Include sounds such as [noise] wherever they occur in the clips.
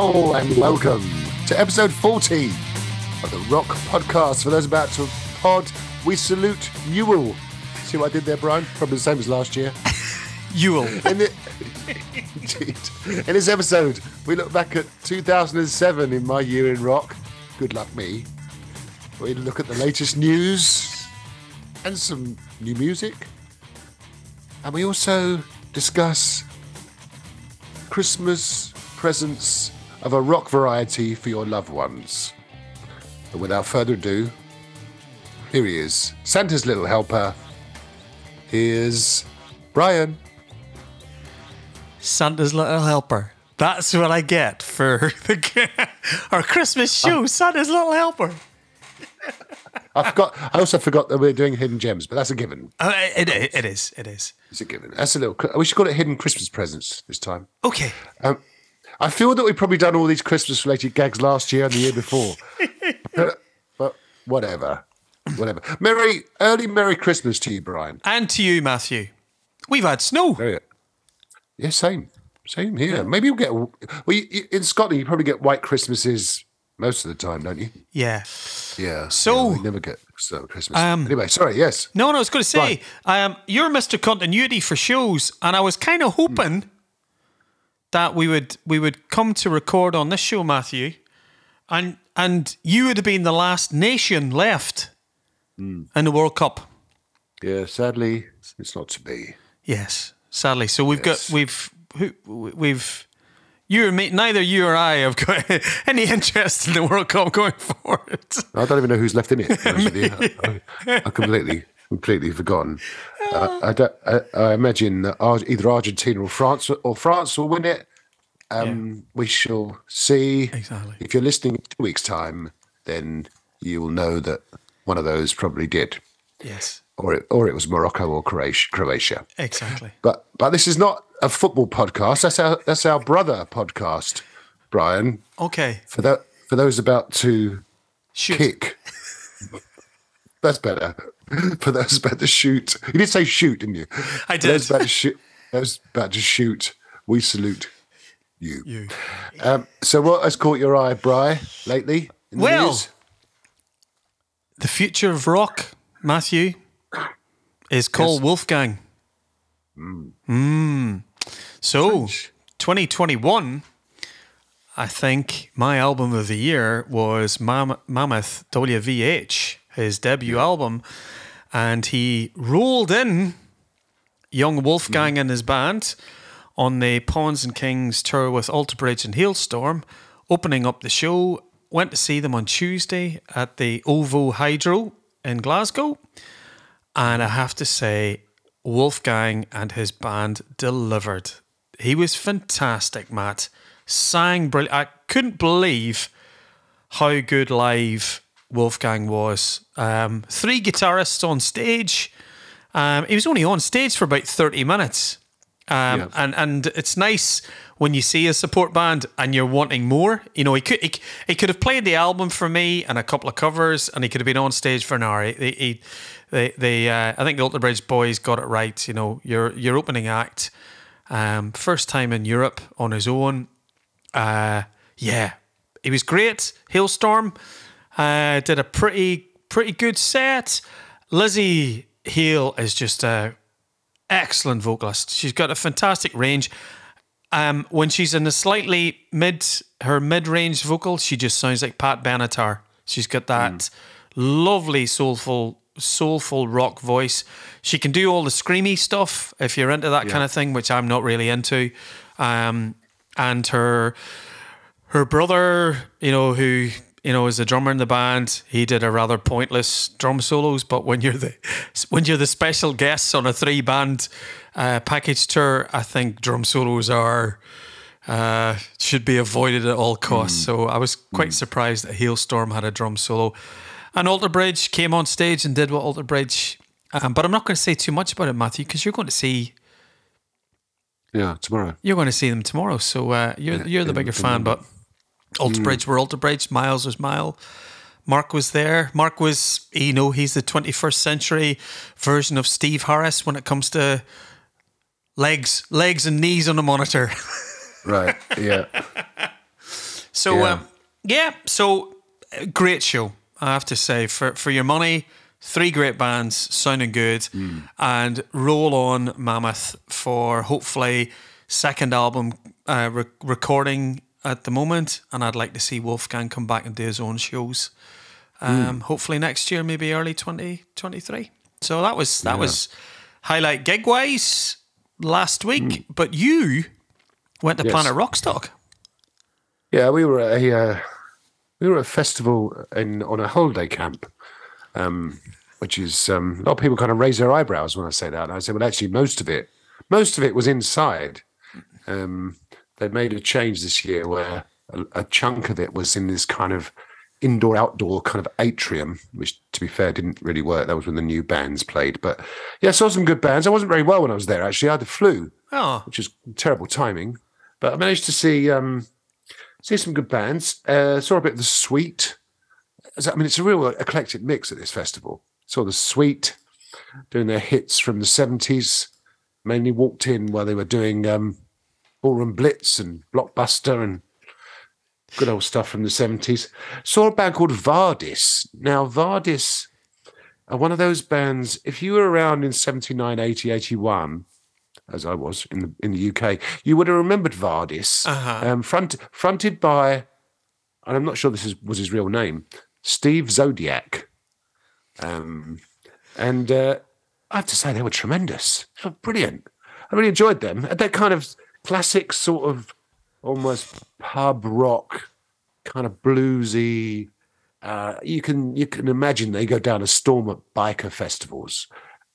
ho, and welcome to episode 14 of the Rock Podcast. For those about to pod, we salute Newell. See what I did there, Brian? Probably the same as last year. [laughs] Ewell. In, the, indeed. [laughs] in this episode, we look back at 2007 in my year in rock. Good luck, me. We look at the latest news and some new music. And we also discuss Christmas presents of a rock variety for your loved ones. But without further ado, here he is, Santa's little helper. Here's Brian. Santa's little helper. That's what I get for [laughs] the, our Christmas show. Santa's little helper. I forgot. I also forgot that we're doing hidden gems, but that's a given. Uh, it, it, it is. It is. It's a given. That's a little. We should call it hidden Christmas presents this time. Okay. Um, I feel that we've probably done all these Christmas-related gags last year and the year before, [laughs] but, but whatever, whatever. Merry early Merry Christmas to you, Brian. And to you, Matthew. We've had snow. Very, yeah, same, same here. Maybe you'll get. Well, you, you- in Scotland, you probably get white Christmases most of the time, don't you? Yeah. Yeah. So- yeah, we never get so Christmas. Um, anyway, sorry. Yes. No, no, I was going to say, Right. um, you're Mr. Continuity for shows, and I was kind of hoping that we would we would come to record on this show, Matthew, and and you would have been the last nation left hmm. in the World Cup. Yeah. Sadly, it's not to be. Yes, sadly. So we've Yes. got we've we've you. Neither you or I have got [laughs] any interest in the World Cup going forward. I don't even know who's left in it. to be honest with you. [laughs] I, I completely, completely forgotten. Uh, I, don't, I, I imagine that Ar- either Argentina or France or France will win it. Um, We shall see. Exactly. If you're listening in two weeks' time, then you will know that one of those probably did, Yes, or it, or it was Morocco or Croatia. Croatia. exactly. But but this is not a football podcast. That's our that's our brother podcast, Brian. Okay, For that for those about to shoot. kick. [laughs] That's better. [laughs] For those about to shoot. You did say shoot, didn't you? I For those did. about to shoot. Those about to shoot. We salute you. You. Um, so, what has caught your eye, Bry, lately? in the Well, news? The future of rock, Matthew, is called Wolfgang. Mm. So, 2021, I think my album of the year was Mam- Mammoth WVH, his debut album. And he rolled in young Wolfgang mm-hmm. and his band on the Pawns and Kings tour with Alter Bridge and Halestorm, opening up the show. Went to see them on Tuesday at the OVO Hydro in Glasgow. And I have to say, Wolfgang and his band delivered. He was fantastic, Matt. Sang brilliant. I couldn't believe how good live Wolfgang was. Um, three guitarists on stage. Um, he was only on stage for about 30 minutes. Um, Yeah. and, and it's nice when you see a support band and you're wanting more. You know, he could he, he could have played the album for me and a couple of covers, and he could have been on stage for an hour. He, he, they, they, uh, I think the Alter Bridge boys got it right. You know, your your opening act, um, first time in Europe on his own. Uh, yeah, he was great. Halestorm uh, did a pretty pretty good set. Lizzie Hale is just a excellent vocalist. She's got a fantastic range. Um, when she's in the slightly mid her mid range vocal, she just sounds like Pat Benatar. She's got that lovely soulful soulful rock voice. She can do all the screamy stuff if you're into that kind of thing, which I'm not really into. Um, and her her brother, you know, who you know as a drummer in the band, he did a rather pointless drum solos. But when you're the when you're the special guests on a three band uh, package tour, I think drum solos are uh, should be avoided at all costs. So I was quite surprised that Halestorm had a drum solo. And Alter Bridge came on stage and did what Alter Bridge. Um, but I'm not going to say too much about it, Matthew, because you're going to see Yeah, tomorrow. you're going to see them tomorrow. So uh, you're you're the bigger fan. But Alter Bridge were Alter Bridge. Myles was Mile. Mark was there. Mark was, you know, he's the 21st century version of Steve Harris when it comes to legs, legs and knees on a monitor. [laughs] Right. Yeah. So Yeah. um, yeah so uh, great show. I have to say for for your money. Three great bands sounding good, Hmm. and roll on Mammoth for hopefully second album uh, re- recording at the moment. And I'd like to see Wolfgang come back and do his own shows. Um, Hopefully next year, maybe early twenty twenty three. So that was that was highlight gig wise last week. But you went to. Yes. Planet Rockstock. Yeah, we were at a uh, we were at a festival in on a holiday camp, um, which is um, a lot of people kind of raise their eyebrows when I say that. And I say, well, actually, most of it, most of it was inside. Um, they made a change this year where a, a chunk of it was in this kind of indoor outdoor kind of atrium, which to be fair didn't really work. That was when the new bands played. But yeah, I saw some good bands. I wasn't very well when I was there actually. I had the flu Oh, which is terrible timing. But I managed to see um, see some good bands. Uh, saw a bit of the Sweet. I mean, it's a real eclectic mix at this festival. Saw the Sweet doing their hits from the seventies. Mainly walked in while they were doing um, Ballroom Blitz and Blockbuster and good old stuff from the seventies. Saw a band called Vardis. Now Vardis are one of those bands. If you were around in 79, 80, 81, as I was in the in the UK, you would have remembered Vardis, Uh-huh. um, front, fronted by, and I'm not sure this is, was his real name, Steve Zodiac. Um, and uh, I have to say they were tremendous. They were brilliant. I really enjoyed them. That kind of classic sort of almost pub rock, kind of bluesy. Uh, you can you can imagine they go down a storm at biker festivals.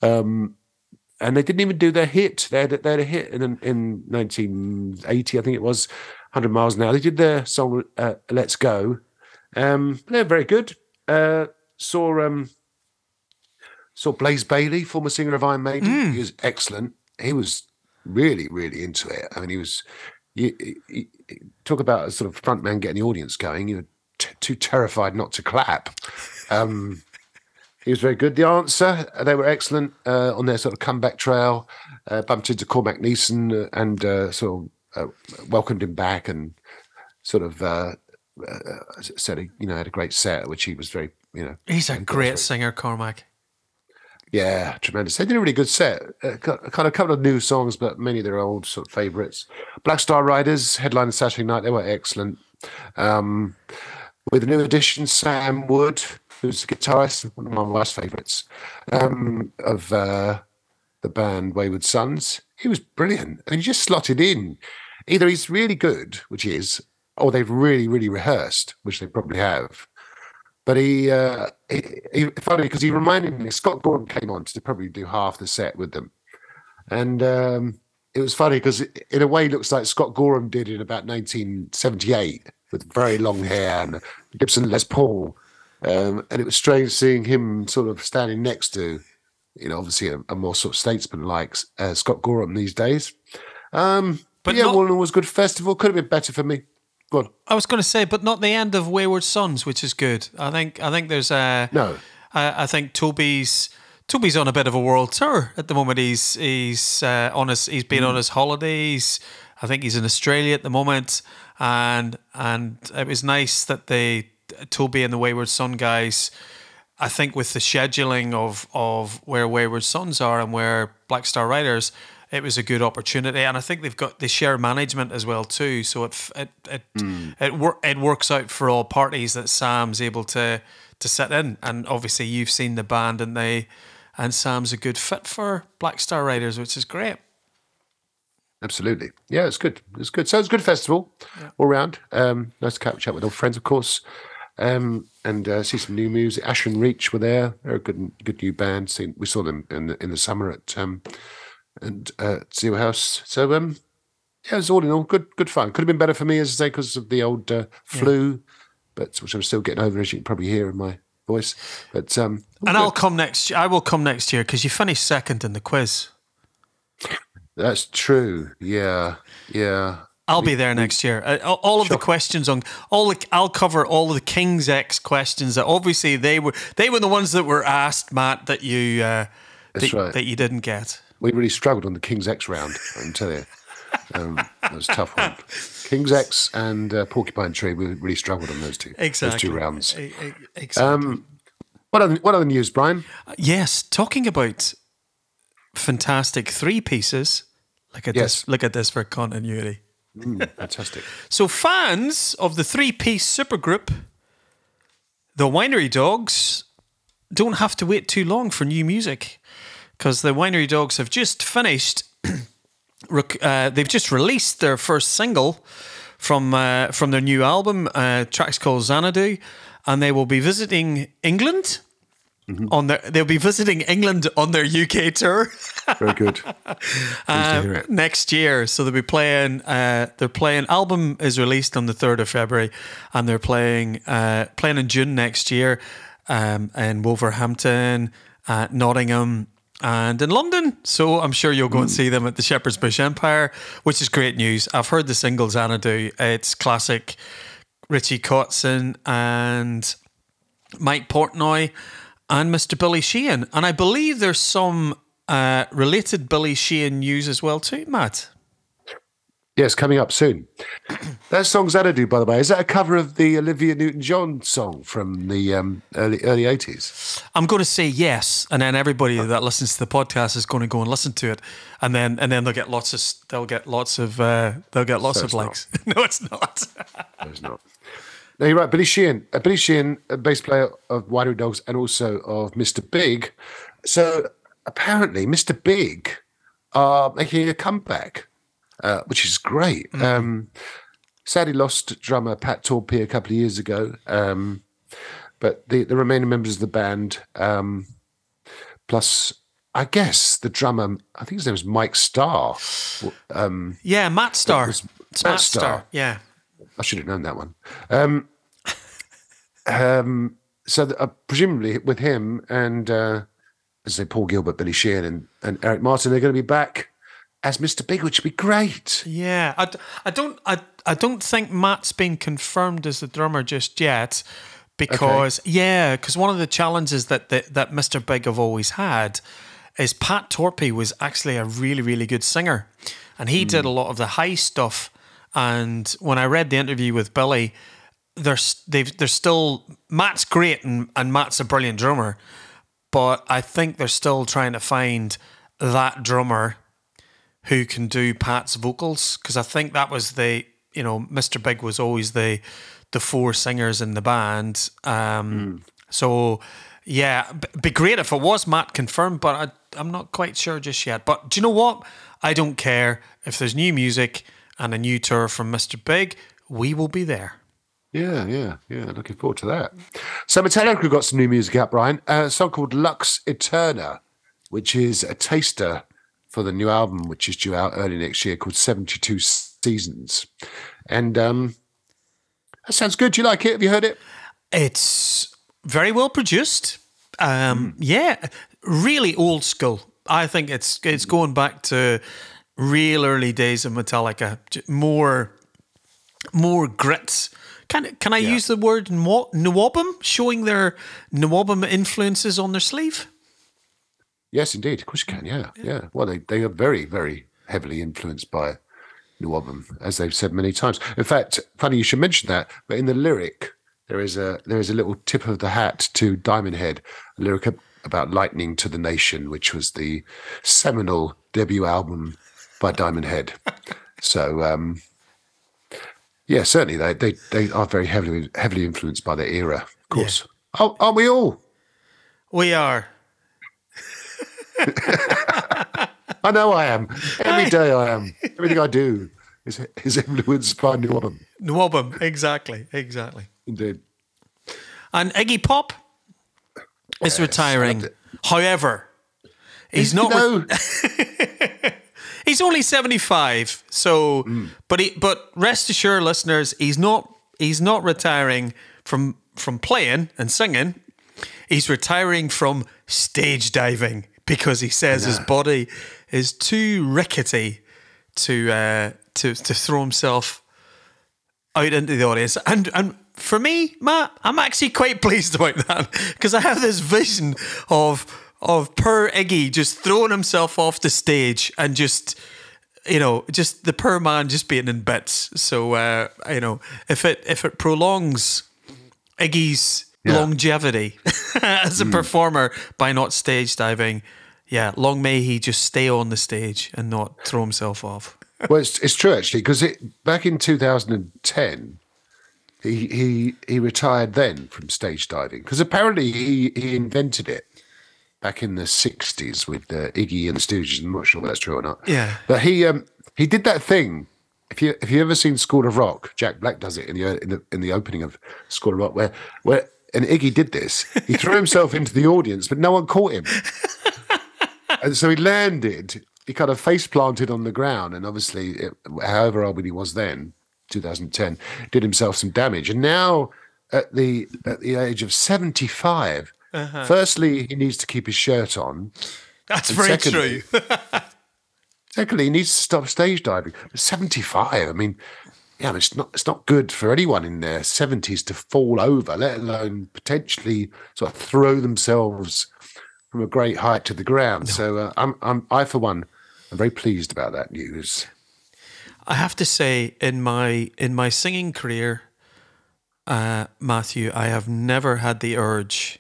Um, and they didn't even do their hit. They had, they had a hit in in 1980, I think it was, 100 miles an hour. They did their song uh, "Let's Go." Um, they're very good. Uh, saw um, saw Blaze Bayley, former singer of Iron Maiden. He was excellent. He was really, really into it. I mean, he was. You, you- talk about a sort of front man getting the audience going. You're t- too terrified not to clap. Um, he was very good. The answer, uh, they were excellent uh, on their sort of comeback trail. Uh, bumped into Cormac Neeson uh, and uh, sort of uh, welcomed him back and sort of uh, uh, said he, you know, had a great set, which he was very, you know, he's a I think that was great singer, Cormac. Yeah, tremendous. They did a really good set. Uh, kind of a couple of new songs, but many of their old sort of favourites. Black Star Riders headline Saturday night. They were excellent. Um, with a new addition, Sam Wood, who's a guitarist, one of my wife's favourites um, of uh, the band Wayward Sons. He was brilliant, and he just slotted in. Either he's really good, which he is, or they've really, really rehearsed, which they probably have. But he, uh, he, he funny because he reminded me. Scott Gorham came on to probably do half the set with them, and um, it was funny because in a way, it looks like Scott Gorham did in about 1978 with very long hair and Gibson Les Paul, um, and it was strange seeing him sort of standing next to, you know, obviously a, a more sort of statesman like uh, Scott Gorham these days. Um, But yeah, not- Wallen was good festival. Could have been better for me. I was going to say, but not the end of Wayward Sons, which is good. I think I think there's a No. I, I think Toby's Toby's on a bit of a world tour at the moment. He's he's uh, on his he's been on his holidays. I think he's in Australia at the moment, and and it was nice that they Toby and the Wayward Son guys. I think with the scheduling of of where Wayward Sons are and where Black Star Riders, it was a good opportunity, and I think they've got they share management as well too. So it it it it, wor- it works out for all parties that Sam's able to to sit in, and obviously you've seen the band and they and Sam's a good fit for Black Star Riders, which is great. Absolutely. Yeah, it's good. It's good. So it's a good festival all round. Um, nice to catch up with old friends, of course, um, and uh, see some new music. Ash and Reach were there. They're a good, good new band. Seen, we saw them in the, in the summer at um, and uh, Zero House. So um, yeah, it was all in all good, good fun. Could have been better for me, as I say, because of the old uh, flu, but which I'm still getting over, as you can probably hear in my voice. But um, And good. I'll come next. I will come next year because you finished second in the quiz. that's true. Yeah, yeah. I'll be there next year. Uh, all- all of the questions on all the I'll cover all of the King's X questions that obviously they were they were the ones that were asked, Matt, that you uh, That's that, right. that you didn't get. we really struggled on the King's X round. I can tell you. [laughs] Um, that was a tough one. King's X and uh, Porcupine Tree, we really struggled on those two. Exactly. Those two rounds. E- e- Exactly. Um, what other what other news, Brian? yes, talking about fantastic three pieces. Look at Yes. this. Look at this for continuity. Mm, fantastic. [laughs] So fans of the three-piece supergroup, the Winery Dogs, don't have to wait too long for new music because the Winery Dogs have just finished. [clears throat] rec- uh, they've just released their first single from uh, from their new album. Uh, track's called Xanadu, and they will be visiting England. On their, they'll be visiting England on their UK tour. Very good. [laughs] Pleased to hear it. next year. So they'll be playing. Uh, they're playing. Album is released on the third of February, and they're playing uh, playing in June next year, um, in Wolverhampton, uh, Nottingham. And in London, so I'm sure you'll go and see them at the Shepherd's Bush Empire, which is great news. I've heard the singles single Xanadu. It's classic Richie Kotzen and Mike Portnoy and Mr. Billy Sheehan. And I believe there's some uh, related Billy Sheehan news as well too, Matt. Yes, coming up soon. that song Xanadu, by the way, is that a cover of the Olivia Newton-John song from the um, early early eighties? I'm going to say yes, and then everybody that listens to the podcast is going to go and listen to it, and then and then they'll get lots of they'll get lots of uh, they'll get lots So of likes. [laughs] no, it's not. No, it's not. No, you're right. Billy Sheehan, uh, Billy Sheehan, a bass player of Winery Dogs and also of Mr. Big. So apparently, Mr. Big are making a comeback, uh, which is great. Um, sadly, lost drummer Pat Torpey a couple of years ago, um, but the, the remaining members of the band, um, plus I guess the drummer, I think his name was Mike Starr. Um, yeah, Matt Starr. was It's Matt Matt Star. Starr. Yeah. I should have known that one. Um, um, so uh, presumably with him and uh, as I say, Paul Gilbert, Billy Sheehan, and, and Eric Martin, they're going to be back as Mr. Big, which would be great. Yeah, I, I don't I, I don't think Matt's been confirmed as the drummer just yet because yeah, because one of the challenges that, that that Mr. Big have always had is Pat Torpey was actually a really really good singer, and he did a hmm. lot of the high stuff. And when I read the interview with Billy, there's they've they're still Matt's great and, and Matt's a brilliant drummer, but I think they're still trying to find that drummer who can do Pat's vocals because I think that was the you know Mr. Big was always the the four singers in the band. Um, So yeah, be great if it was Matt confirmed, but I, I'm not quite sure just yet. But do you know what? I don't care if there's new music and a new tour from Mr. Big. We will be there. Yeah, yeah, yeah. Looking forward to that. So Metallica got some new music out, Brian. Uh, a song called Lux Eterna, which is a taster for the new album, which is due out early next year, called 72 Seasons. And um, that sounds good. Do you like it? Have you heard it? It's very well produced. Um, Yeah, really old school. I think it's it's going back to real early days of Metallica. More, more grit. Can can I use the word NWOBHM, showing their NWOBHM influences on their sleeve? Yes, indeed. Of course you can. Yeah, yeah. Well, they, they are very, very heavily influenced by NWOBHM, as they've said many times. In fact, funny you should mention that, but in the lyric, there is a there is a little tip of the hat to Diamond Head, a lyric about lightning to the nation, which was the seminal debut album by Diamond Head. so, um, yeah, certainly they, they they are very heavily heavily influenced by their era, of course. Oh, aren't we all? We are. I know I am. Every day I am. [laughs] Everything I do is, is influenced by New Album. NWOBHM, exactly, exactly. Indeed. And Iggy Pop is retiring. However, he's not. No, [laughs] He's only 75. So Hmm. but he but rest assured listeners, he's not he's not retiring from from playing and singing. He's retiring from stage diving because he says his body is too rickety to uh to to throw himself out into the audience. And and for me, Matt, I'm actually quite [laughs] pleased about that because I have this vision of of poor Iggy just throwing himself off the stage and just you know, just the poor man just being in bits. So uh, you know, if it if it prolongs Iggy's Yeah. longevity [laughs] as a performer by not stage diving, yeah, long may he just stay on the stage and not throw himself off. well, it's, it's true actually because it back in 2010, he he he retired then from stage diving because apparently he he invented it back in the 60s with uh, Iggy and the Stooges. I'm not sure if that's true or not. Yeah. but he um he did that thing. If you if you ever seen School of Rock, Jack Black does it in the in the in the opening of School of Rock where where and Iggy did this. He threw himself into the audience, but no one caught him. and so he landed. He kind of face planted on the ground, and obviously, it, however old he was then, 2010, did himself some damage. And now, at the at the age of 75, uh-huh. firstly, he needs to keep his shirt on. That's very secondly- true. [laughs] Secondly, he needs to stop stage diving. 75, I mean, yeah, it's not it's not good for anyone in their 70s to fall over, let alone potentially sort of throw themselves from a great height to the ground. So uh, I'm I'm I for one, I'm very pleased about that news. I have to say, in my in my singing career, uh, Matthew, I have never had the urge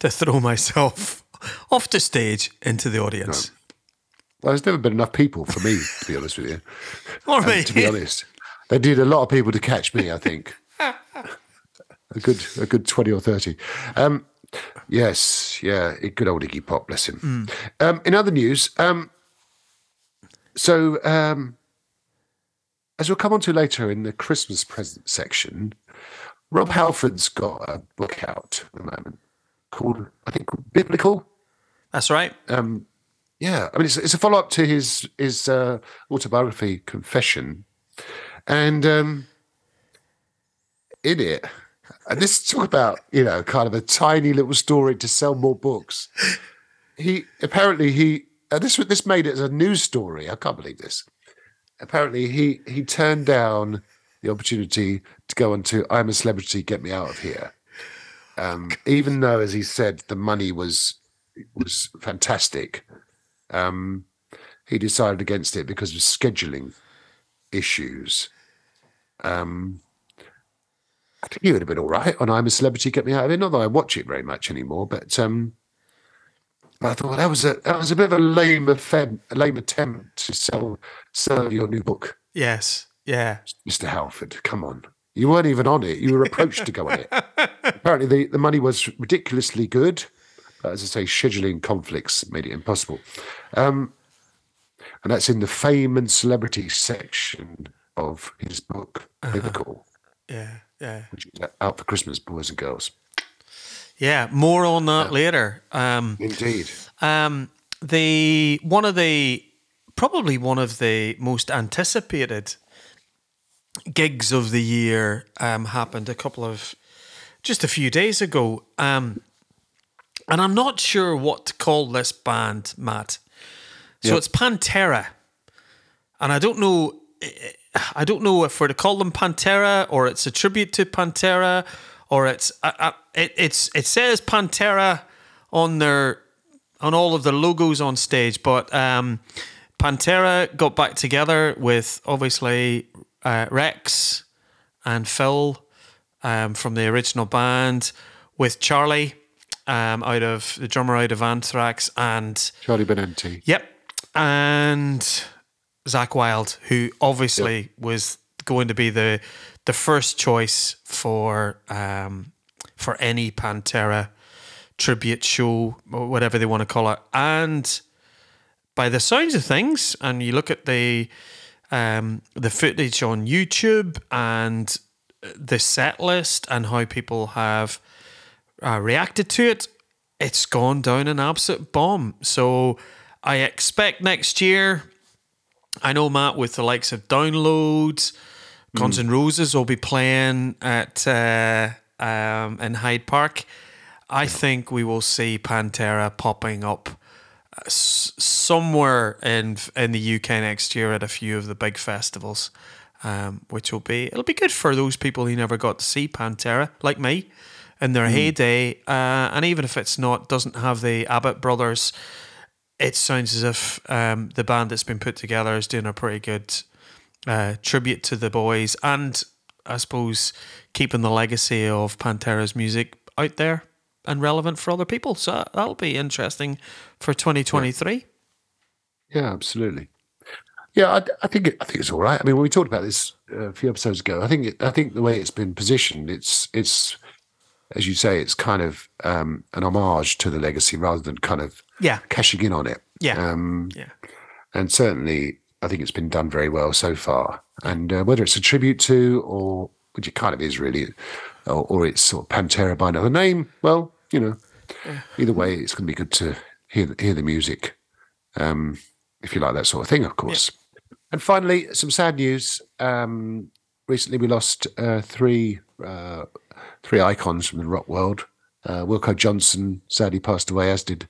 to throw [laughs] myself off the stage into the audience. Well, there's never been enough people for me, to be honest with you. [laughs] Or And me. to be honest, they did a lot of people to catch me. I think [laughs] a good a good twenty or thirty. Um, yes, yeah, good old Iggy Pop, bless him. Um, in other news, um, so um, as we'll come on to later in the Christmas present section, Rob Halford's got a book out at the moment called I think Biblical. That's right. Um, yeah, I mean, it's, it's a follow up to his his uh, autobiography, Confession, and um, in it, and this talk about you know kind of a tiny little story to sell more books. He apparently he uh, this this made it as a news story. I can't believe this. Apparently he he turned down the opportunity to go on to I'm a Celebrity, Get Me Out of Here. Um, even though, as he said, the money was was fantastic, um, he decided against it because of scheduling issues. Um, I think he would have been all right on I'm a Celebrity, Get Me Out of It. Not that I watch it very much anymore, but um, I thought that was a that was a bit of a lame attempt, a lame attempt to sell sell your new book, Yes. Yeah. Mr. Halford. Come on, you weren't even on it. You were approached to go on it. [laughs] Apparently, the, the money was ridiculously good. But as I say, scheduling conflicts made it impossible. Um, and that's in the fame and celebrity section of his book, Biblical, Yeah. Yeah. which is out for Christmas, boys and girls. Yeah. More on that later. Um, Indeed. um, the one of the probably one of the most anticipated gigs of the year um, happened a couple of just a few days ago. Um, and I'm not sure what to call this band, Matt. So Yep. it's Pantera, and I don't know. I don't know if we're to call them Pantera or it's a tribute to Pantera or it's it, it's it says Pantera on their on all of the logos on stage, but um, Pantera got back together with obviously uh, Rex and Phil um, from the original band, with Charlie um, out of the drummer out of Anthrax, and Charlie Benante. yep, and Zakk Wylde, who obviously was going to be the the first choice for um, for any Pantera tribute show or whatever they want to call it, and by the sounds of things, and you look at the um, the footage on YouTube and the set list and how people have uh, reacted to it, it's gone down an absolute bomb. So I expect next year. I know Matt with the likes of Downloads, Guns N' Roses will be playing at uh, um, in Hyde Park. I think we will see Pantera popping up uh, somewhere in in the UK next year at a few of the big festivals, um, which will be it'll be good for those people who never got to see Pantera, like me, in their heyday. Uh, and even if it's not doesn't have the Abbott brothers it sounds as if um, the band that's been put together is doing a pretty good uh, tribute to the boys, and I suppose keeping the legacy of Pantera's music out there and relevant for other people. So that'll be interesting for 2023. Yeah, absolutely. Yeah, I, I think it, I think it's all right. I mean, when we talked about this uh, a few episodes ago, I think it, I think the way it's been positioned, it's it's as you say, it's kind of um, an homage to the legacy rather than kind of Yeah. cashing in on it. Yeah. Um, Yeah. and certainly, I think it's been done very well so far. And uh, whether it's a tribute to, or which it kind of is really, or, or it's sort of Pantera by another name, well, you know, either way, it's going to be good to hear hear the music, um, if you like that sort of thing, of course. And finally, some sad news. Um, recently, we lost uh, three uh, three icons from the rock world. Uh, Wilko Johnson sadly passed away, as did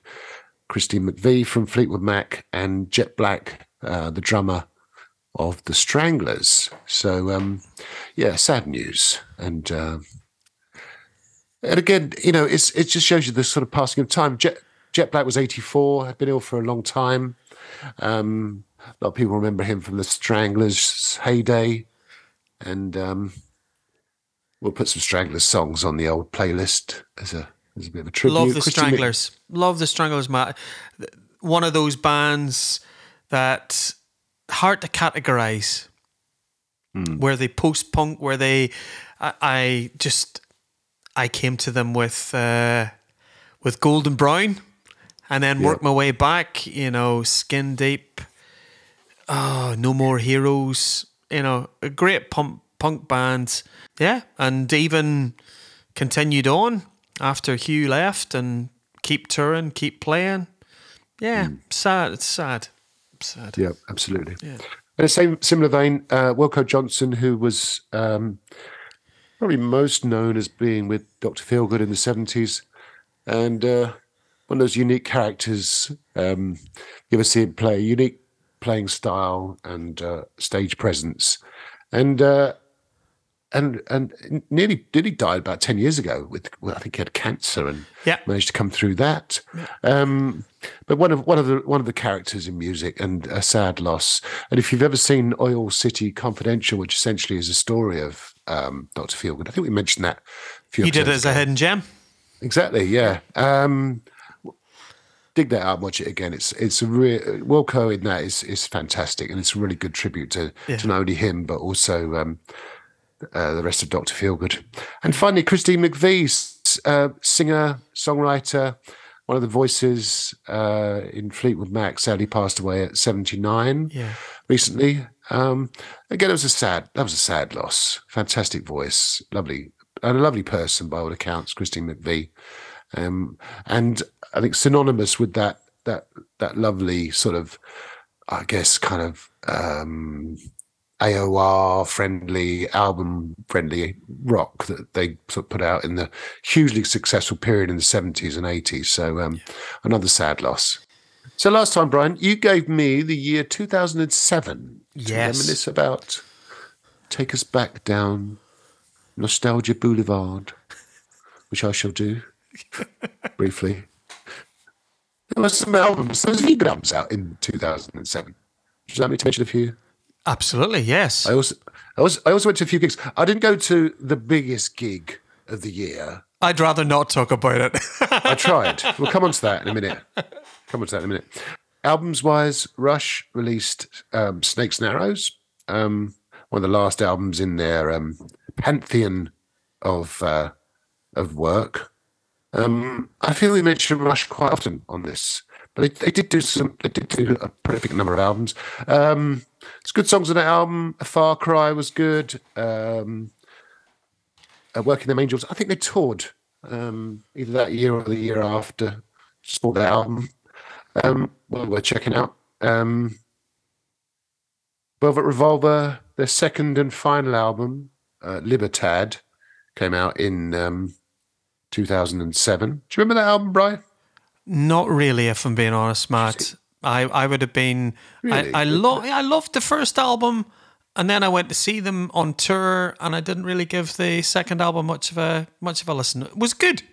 Christine McVie from Fleetwood Mac and Jet Black, uh, the drummer of the Stranglers. So, um, yeah, sad news. And uh, and again, you know, it's it just shows you the sort of passing of time. Jet Jet Black was eighty four, had been ill for a long time. Um, a lot of people remember him from the Stranglers' heyday, and um, we'll put some Stranglers songs on the old playlist as a as a bit of a tribute. Love the Christy Mc- Stranglers. Love the Stranglers, Matt. One of those bands that hard to categorize. Where they post punk, where they, I, I just, I came to them with, uh, with Golden Brown, and then worked my way back. You know, Skin Deep. Oh, No More Heroes. You know, a great punk punk band. Yeah, and even continued on after Hugh left and keep touring, keep playing. Yeah, sad. It's sad. Sad. Yeah, absolutely. In the same similar vein, uh, Wilko Johnson, who was um, probably most known as being with Dr. Feelgood in the seventies, and uh, one of those unique characters. Um, you ever see him play? Unique playing style and uh, stage presence, and uh, and and nearly nearly died about ten years ago. With well, I think he had cancer and Yeah. managed to come through that. Um, but one of one of the one of the characters in music and a sad loss. And if you've ever seen Oil City Confidential, which essentially is a story of um, Dr. Feelgood, I think we mentioned that. A few You did it as a hidden gem. Exactly, yeah. Um, dig that out, watch it again. It's it's a real Wilko in that is is fantastic, and it's a really good tribute to Yeah. to not only him but also um, uh, the rest of Doctor Feelgood. And finally, Christine McVie, uh, singer, songwriter, one of the voices uh, in Fleetwood Mac, sadly passed away at seventy nine Yeah. recently. Um, again, it was a sad. That was a sad loss. Fantastic voice, lovely, and a lovely person by all accounts. Christine McVie, um, and I think synonymous with that that that lovely sort of, I guess, kind of um, AOR friendly album friendly rock that they sort of put out in the hugely successful period in the seventies and eighties. So um, another sad loss. So last time, Brian, you gave me the year 2007 to reminisce about, take us back down Nostalgia Boulevard, which I shall do [laughs] briefly. There were some albums, there was a few good albums out in 2007. Would you like me to mention a few? Absolutely. Yes. I also, I also, I also went to a few gigs. I didn't go to the biggest gig of the year. I'd rather not talk about it. I [laughs] tried. we'll come on to that in a minute. Come on to that in a minute. Albums wise, Rush released um, Snakes and Arrows, um, one of the last albums in their um, pantheon of uh, of work. Um, I feel we mention Rush quite often on this, but they, they did do some. They did do a prolific number of albums. It's good songs on that album. A Far Cry was good. Um, uh, Working Them Angels. I think they toured um, either that year or the year after. Just bought that album. Um, well, we're checking out. Um, Velvet Revolver, their second and final album, uh, Libertad, came out in um, 2007. Do you remember that album, Brian? Not really, if I'm being honest, Matt. I, I would have been. Really? I I, lo- I loved the first album, and then I went to see them on tour, and I didn't really give the second album much of a much of a listen. It was good.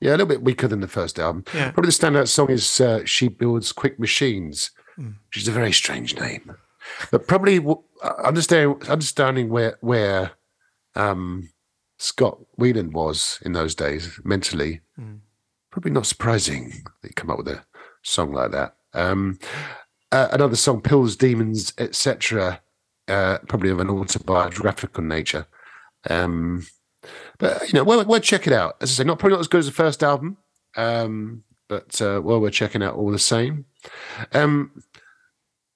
Yeah, a little bit weaker than the first album. Yeah. Probably the standout song is uh, "She Builds Quick Machines," which is a very strange name, but probably w- uh, understanding understanding where where um, Scott Weiland was in those days mentally, probably not surprising that he come up with a song like that. Um, uh, another song, "Pills, Demons, etc." Uh, probably of an autobiographical nature. Um, but you know, well, we'll check it out. As I say, not probably not as good as the first album, um, but uh, well, we're checking out all the same. Um,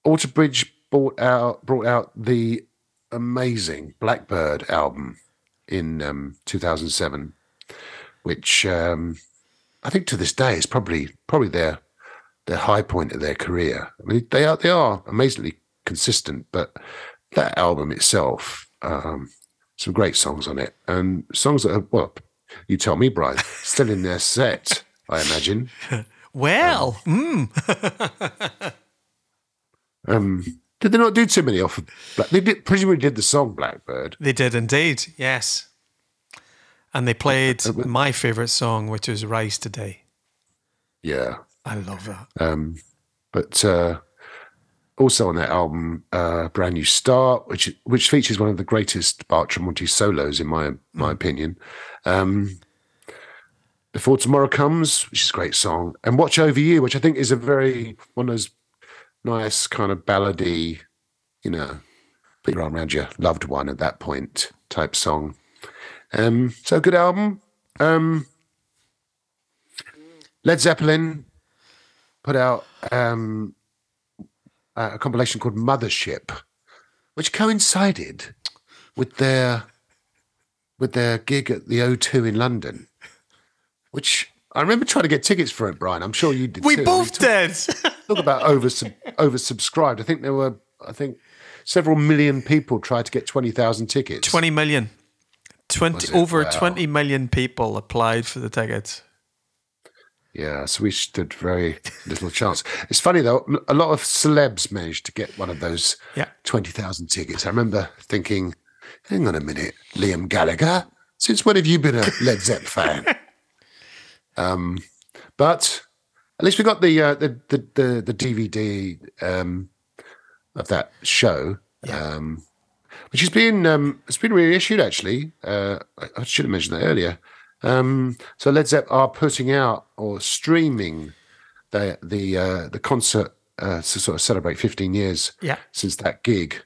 Alter Bridge brought out brought out the amazing Blackbird album in um, 2007, which um, I think to this day is probably probably their their high point of their career. I mean, they are they are amazingly consistent, but that album itself, um, some great songs on it, and songs that are well, you tell me, Brian, [laughs] still in their set, I imagine. [laughs] Well, mm, [laughs] Um, did they not do too many off of Black? They did, presumably did the song Blackbird. they did indeed. Yes. And they played Uh, but- my favorite song, which is Rise Today. Yeah. I love that. Um, but uh, also on that album, uh, Brand New Start, which which features one of the greatest Mark Tremonti solos in my my opinion. Um, Before Tomorrow Comes, which is a great song, and Watch Over You, which I think is a very one of those nice kind of ballady, you know, put your arm around your loved one at that point type song. Um, so good album. Um, Led Zeppelin put out um, a compilation called Mothership, which coincided with their with their gig at the O2 in London, which I remember trying to get tickets for it, Brian. I'm sure you did. We too. both talk, did. talk about over oversubscribed. I think there were, I think, several million people tried to get twenty thousand tickets. 20 million. 20 over Wow. 20 million people applied for the tickets. Yeah, so we stood very little chance. It's funny though, a lot of celebs managed to get one of those Yeah. 20,000 tickets. I remember thinking, hang on a minute, Liam Gallagher, since when have you been a Led Zepp fan? [laughs] um, but at least we got the, uh, the, the, the, the DVD um, of that show. Um, which has been um, it's been reissued actually. Uh, I, I should have mentioned that earlier. Um, so Led Zepp are putting out or streaming the the uh, the concert uh, to sort of celebrate 15 years Yeah. since that gig.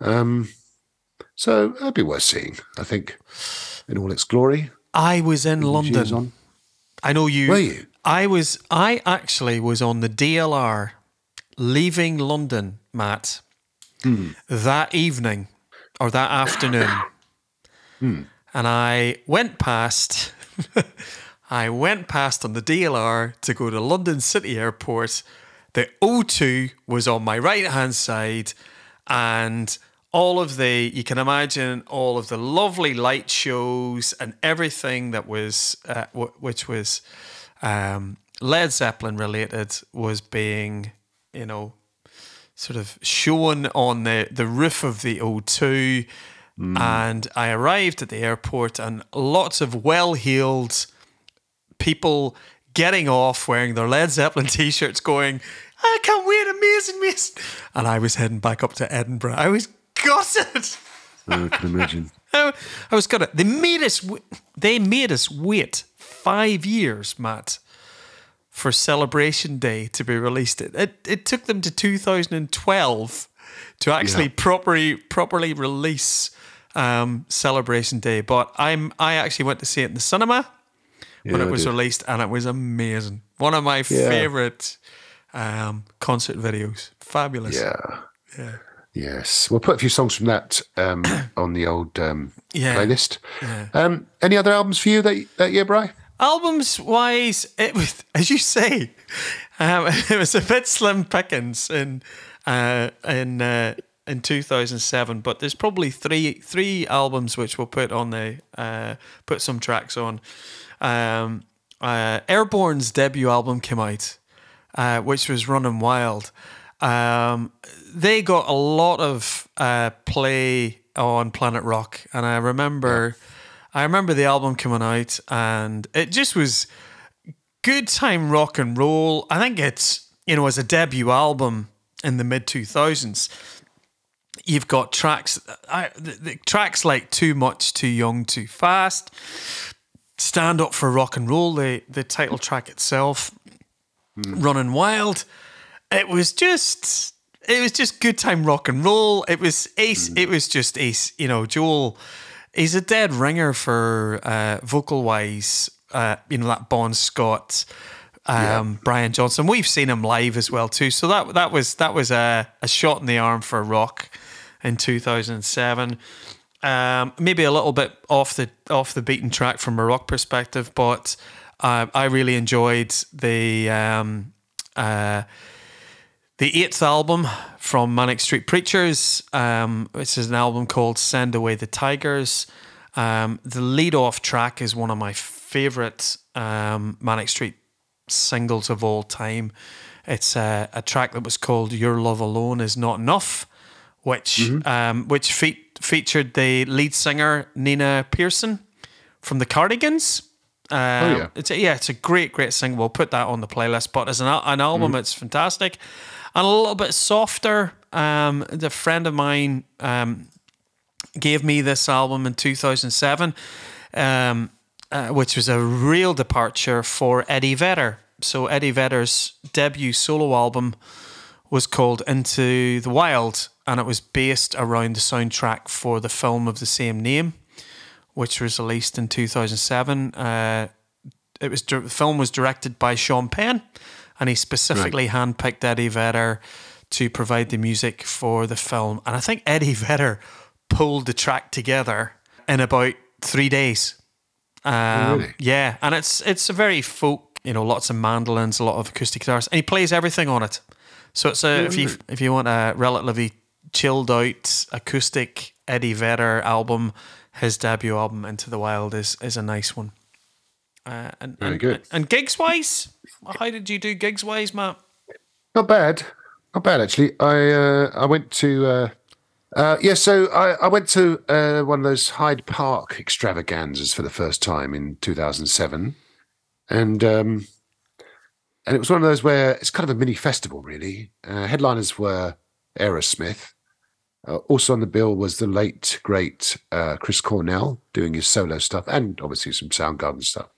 Um, so that'd be worth seeing, I think, in all its glory. I was in London. on. I know you. Were you? I was. I actually was on the DLR, leaving London, Matt, Hmm. that evening or that afternoon, Hmm. And I went past. [laughs] I went past on the DLR to go to London City Airport. The O2 was on my right hand side, and all of the you can imagine all of the lovely light shows and everything that was uh, w- which was um, Led Zeppelin related was being you know sort of shown on the the roof of the O2 Mm. and I arrived at the airport and lots of well-heeled people getting off wearing their Led Zeppelin [laughs] t-shirts going I can't wait amazing amazing. And I was heading back up to Edinburgh. I was gutted. I can imagine. [laughs] I, was gutted. They made us they made us wait five years Matt for Celebration Day to be released. It it, it took them to 2012 to actually Yeah. properly properly release um, Celebration Day but I'm I actually went to see it in the cinema when it was released, and it was amazing. One of my Yeah. favorite um, concert videos. Fabulous. Yeah. Yeah. Yes. We'll put a few songs from that um, [clears throat] on the old um, Yeah. playlist. Um, any other albums for you that, that year, Bry? Albums wise, it was [laughs] as you say, um, [laughs] it was a bit slim pickings in uh, in uh, in 2007. But there's probably three three albums which we'll put on the uh, put some tracks on. Um, uh, Airborne's debut album came out, uh, which was Running Wild. Um, they got a lot of uh, play on Planet Rock, and I remember, I remember the album coming out, and it just was good time rock and roll. I think it's you know as a debut album in the mid two thousands. You've got tracks, I, the, the tracks like "Too Much, Too Young, Too Fast," "Stand Up for Rock and Roll," the the title track itself, "Running Wild." It was just, it was just good time rock and roll. It was ace. It was just ace. You know, Joel. He's a dead ringer for uh, vocal wise. Uh, you know that Bon Scott, um, Brian Johnson. We've seen him live as well too. So that that was that was a, a shot in the arm for rock in 2007. Um, maybe a little bit off the off the beaten track from a rock perspective, but uh, I really enjoyed the um, uh, the eighth album from Manic Street Preachers, um, which is an album called "Send Away the Tigers." Um, the lead off track is one of my favorite um, Manic Street singles of all time. It's a, a track that was called "Your Love Alone Is Not Enough." which um, which fe- featured the lead singer Nina Persson from the Cardigans. Um, yeah. it's a, yeah, it's a great, great single. We'll put that on the playlist. But as an, an album, it's fantastic, and a little bit softer. Um, the friend of mine um, gave me this album in 2007, um, uh, which was a real departure for Eddie Vedder. So Eddie Vedder's debut solo album was called Into the Wild, and it was based around the soundtrack for the film of the same name, which was released in 2007. Uh, it was the film was directed by Sean Penn, and he specifically handpicked Eddie Vedder to provide the music for the film. And I think Eddie [laughs] Vedder pulled the track together in about three days. Um, really? Yeah, and it's it's a very folk, you know, lots of mandolins, a lot of acoustic guitars, and he plays everything on it. So it's a if you if you want a relatively chilled out acoustic Eddie Vedder album, his debut album Into the Wild is is a nice one. Uh, and, Very and, good. And gigs wise, how did you do gigs wise, Matt? Not bad. Not bad actually. I uh, I went to uh, uh, yeah. So I, I went to uh, one of those Hyde Park extravaganzas for the first time in 2007, and um, and it was one of those where it's kind of a mini festival really. Uh, headliners were Aerosmith. Uh, also on the bill was the late great uh, Chris Cornell doing his solo stuff, and obviously some Soundgarden stuff.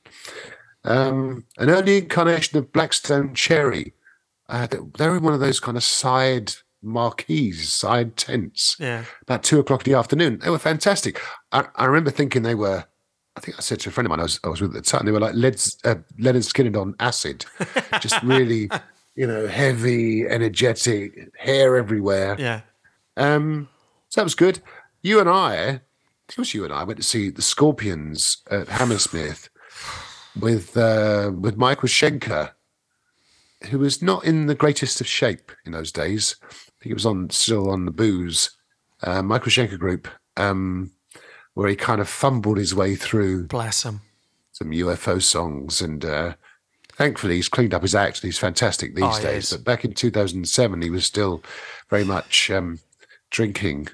Um, an early incarnation of Black Stone Cherry. Uh, they- they were in one of those kind of side marquees, side tents, Yeah. about two o'clock in the afternoon. They were fantastic. I, I remember thinking they were. I think I said to a friend of mine I was, I was with at the time, they were like Led, uh, Lynyrd Skynyrd on acid, [laughs] just really, you know, heavy, energetic, hair everywhere. Yeah. Um, so that was good. You and I, it was you and I, went to see the Scorpions at Hammersmith with uh, with Michael Schenker, who was not in the greatest of shape in those days. Think he was on still on the booze. Uh, Michael Schenker Group, um, where he kind of fumbled his way through Bless him. some UFO songs, and uh, thankfully he's cleaned up his act and he's fantastic these Oh, days. But back in 2007, he was still very much um, drinking,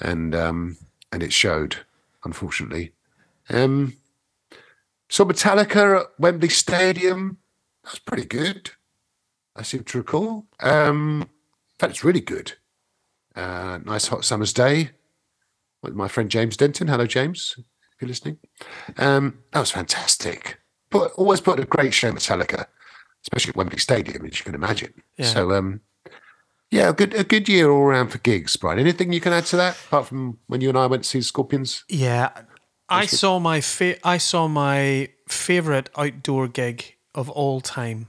and um, and it showed, unfortunately. Um, saw Metallica at Wembley Stadium. That's pretty good. I seem to recall. Um, fact, it's really good. Uh, nice hot summer's day with my friend James Denton. Hello, James, if you're listening. Um, that was fantastic. But always put a great show, Metallica, especially at Wembley Stadium, as you can imagine. Yeah. So, um, yeah, a good a good year all around for gigs, Brian. Anything you can add to that, apart from when you and I went to see Scorpions? Yeah. I saw my fa- I saw my favorite outdoor gig of all time.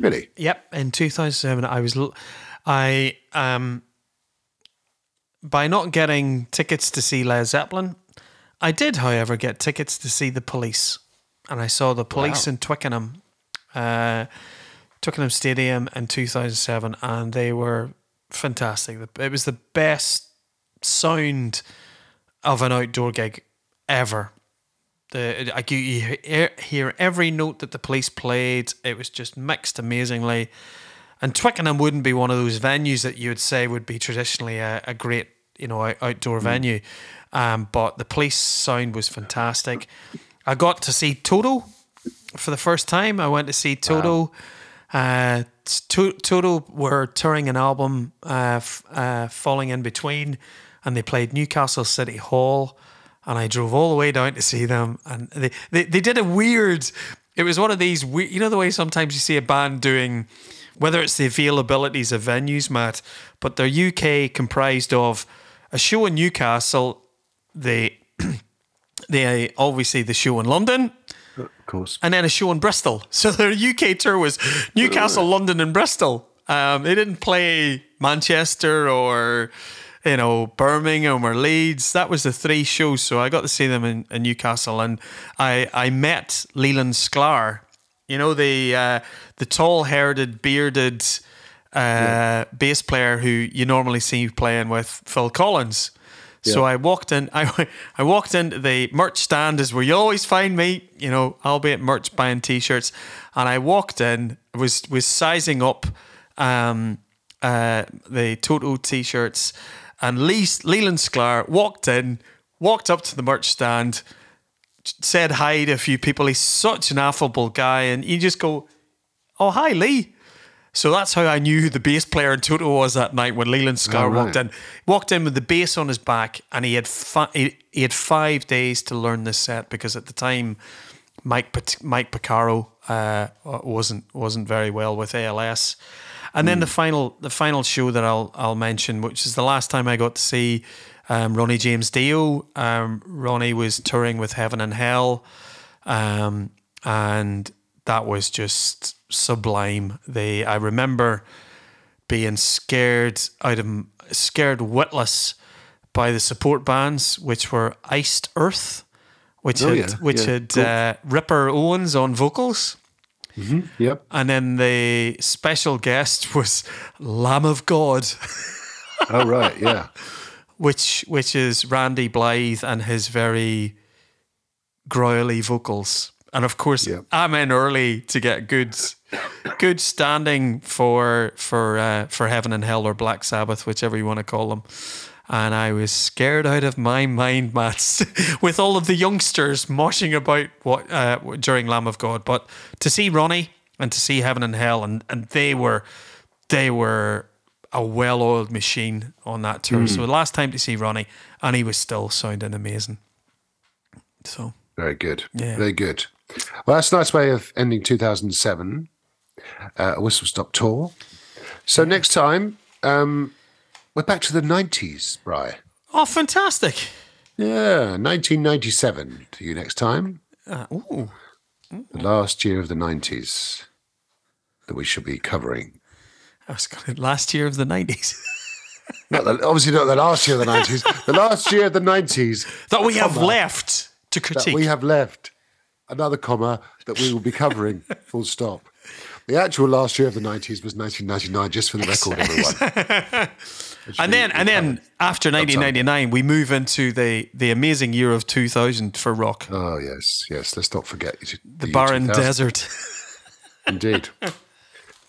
Really? Yep, in 2007 I was I um by not getting tickets to see Led Zeppelin, I did however get tickets to see the Police. And I saw the Police Wow. in Twickenham. Uh Twickenham Stadium in 2007 and they were fantastic. It was the best sound of an outdoor gig ever. The I, you you hear, hear every note that the police played. It was just mixed amazingly. And Twickenham wouldn't be one of those venues that you would say would be traditionally a, a great, you know, out- outdoor venue. Um, but the police sound was fantastic. I got to see Toto for the first time. I went to see Toto. Uh, To- Toto were touring an album, uh, f- uh, Falling in Between, and they played Newcastle City Hall. And I drove all the way down to see them. And they, they, they did a weird, it was one of these, weird, you know, the way sometimes you see a band doing, whether it's the availabilities of venues, Matt, but they're UK comprised of a show in Newcastle, the, [clears throat] the obviously the show in London, Of course. and then a show in Bristol. [laughs] So their UK tour was Newcastle, London, and Bristol. Um, they didn't play Manchester or you know Birmingham or Leeds. That was the three shows. So I got to see them in, in Newcastle, and I I met Leland Sklar. You know the uh, the tall-haired, bearded uh, bass player who you normally see playing with Phil Collins. So I walked in. [laughs] I I walked into the merch stand, is where you always find me. You know, albeit merch buying t-shirts, and I walked in. Was was sizing up um, uh, the Toto t-shirts, and Lee, Leland Sklar walked in, walked up to the merch stand, said hi to a few people. He's such an affable guy, and you just go, "Oh, hi, Lee." So that's how I knew who the bass player in Toto was that night when Leland Sklar Oh, right. walked in. Walked in with the bass on his back, and he had fi- he, he had five days to learn this set because at the time, Mike Mike Porcaro uh, wasn't wasn't very well with ALS. And then the final the final show that I'll I'll mention, which is the last time I got to see um, Ronnie James Dio. Um, Ronnie was touring with Heaven and Hell, um, and that was just sublime. They I remember being scared out of scared witless by the support bands, which were Iced Earth, which Oh, had yeah, which yeah, had cool. uh, Ripper Owens on vocals. Yep. And then the special guest was Lamb of God, [laughs] Oh, right. Yeah. which which is Randy Blythe and his very growly vocals. And of course, Yep. I'm in early to get good good standing for for uh, for Heaven and Hell or Black Sabbath, whichever you want to call them. And I was scared out of my mind, Mats, [laughs] with all of the youngsters moshing about what uh, during Lamb of God. But to see Ronnie and to see Heaven and Hell, and, and they were they were a well-oiled machine on that tour. So the last time to see Ronnie, and he was still sounding amazing. So Very good. Yeah. Very good. Well, that's a nice way of ending 2007, uh, a whistle stop tour. So next time, um, we're back to the 90s, Bry. oh, fantastic! Yeah, 1997 to you next time. Uh, ooh. The last year of the 90s that we should be covering. I was going to last year of the nineties [laughs] Not the, obviously not the last year of the 90s, the last year of the 90s that we have Comma. left to that critique. we have left. Another comma that we will be covering, [laughs] full stop. The actual last year of the 90s was 1999, just for the record, everyone. [laughs] and then, and then after 1999, we move into the the amazing year of 2000 for rock, Oh, yes, yes. Let's not forget the, the barren desert. Indeed.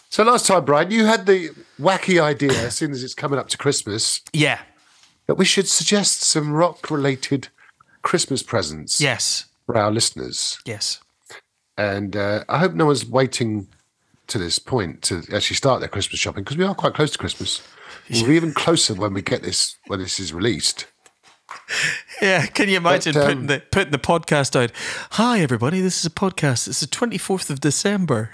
So last time, Brian, you had the wacky idea, as soon as it's coming up to Christmas, yeah. that we should suggest some rock-related Christmas presents Yes. for our listeners. Yes. And uh, I hope no one's waiting to this point to actually start their Christmas shopping because we are quite close to Christmas. We'll be even closer when we get this when this is released. Yeah. Can you imagine But, um, putting the putting the podcast out? Hi, everybody. This is a podcast. It's the 24th of December.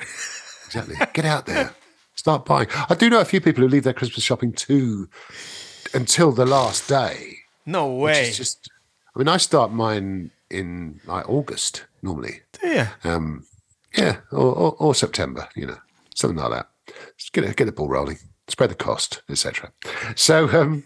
Exactly. Get out there. Start buying. I do know a few people who leave their Christmas shopping too until the last day. No way. Just I mean I start mine in like August normally. yeah. Um yeah, or, or, or September, you know, something like that. Just get it, get the ball rolling, spread the cost, etc. So, um,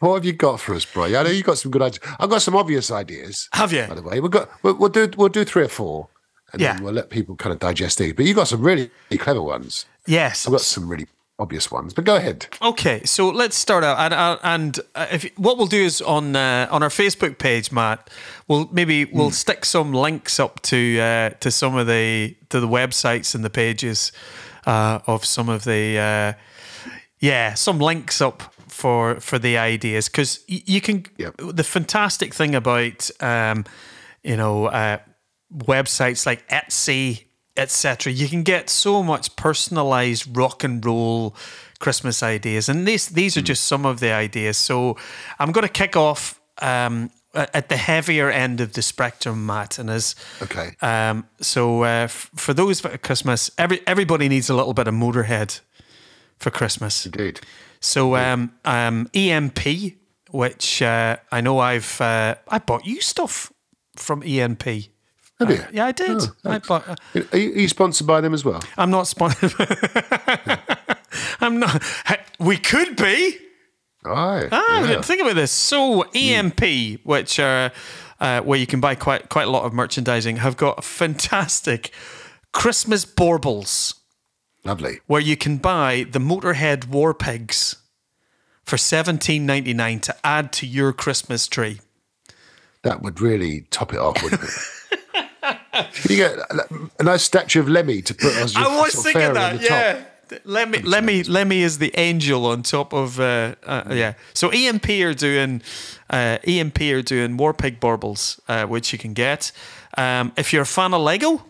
what have you got for us, Brian? I know you've got some good ideas. I've got some obvious ideas. Have you? By the way, we've got we'll, we'll do we'll do three or four, and Yeah. then we'll let people kind of digest these. But you have got some really clever ones. Yes. I've got some really obvious ones. But go ahead. Okay, so let's start out, and uh, and uh, if what we'll do is on uh, on our Facebook page, Matt, we'll maybe we'll stick some links up to uh, to some of the to the websites and the pages uh, of some of the uh, yeah some links up for for the ideas because you can Yep. the fantastic thing about um, you know uh, websites like Etsy etc. You can get so much personalized rock and roll Christmas ideas, and these these are just some of the ideas. So I'm going to kick off um, at the heavier end of the spectrum, Matt, and as Okay. um, so uh, f- for those at Christmas, every everybody needs a little bit of Motorhead for Christmas. Indeed. So um, um, EMP, which uh, I know I've uh, I bought you stuff from EMP. Have you? Yeah, I did. Oh, I bought. uh, Are you, are you sponsored by them as well? I'm not sponsored. [laughs] I'm not. We could be. Aye. Ah, yeah. think about this. So EMP, which are uh, where you can buy quite quite a lot of merchandising, have got fantastic Christmas baubles Lovely. where you can buy the Motorhead War Pigs for seventeen ninety nine to add to your Christmas tree. That would really top it off, wouldn't it? [laughs] You get a, nice statue of Lemmy to put as your I was sort of thinking that. the top? Yeah. Lemmy, Lemmy, Lemmy is the angel on top of uh, uh, yeah. So EMP are doing uh, EMP are doing War Pig baubles, uh, which you can get. Um, if you're a fan of Lego,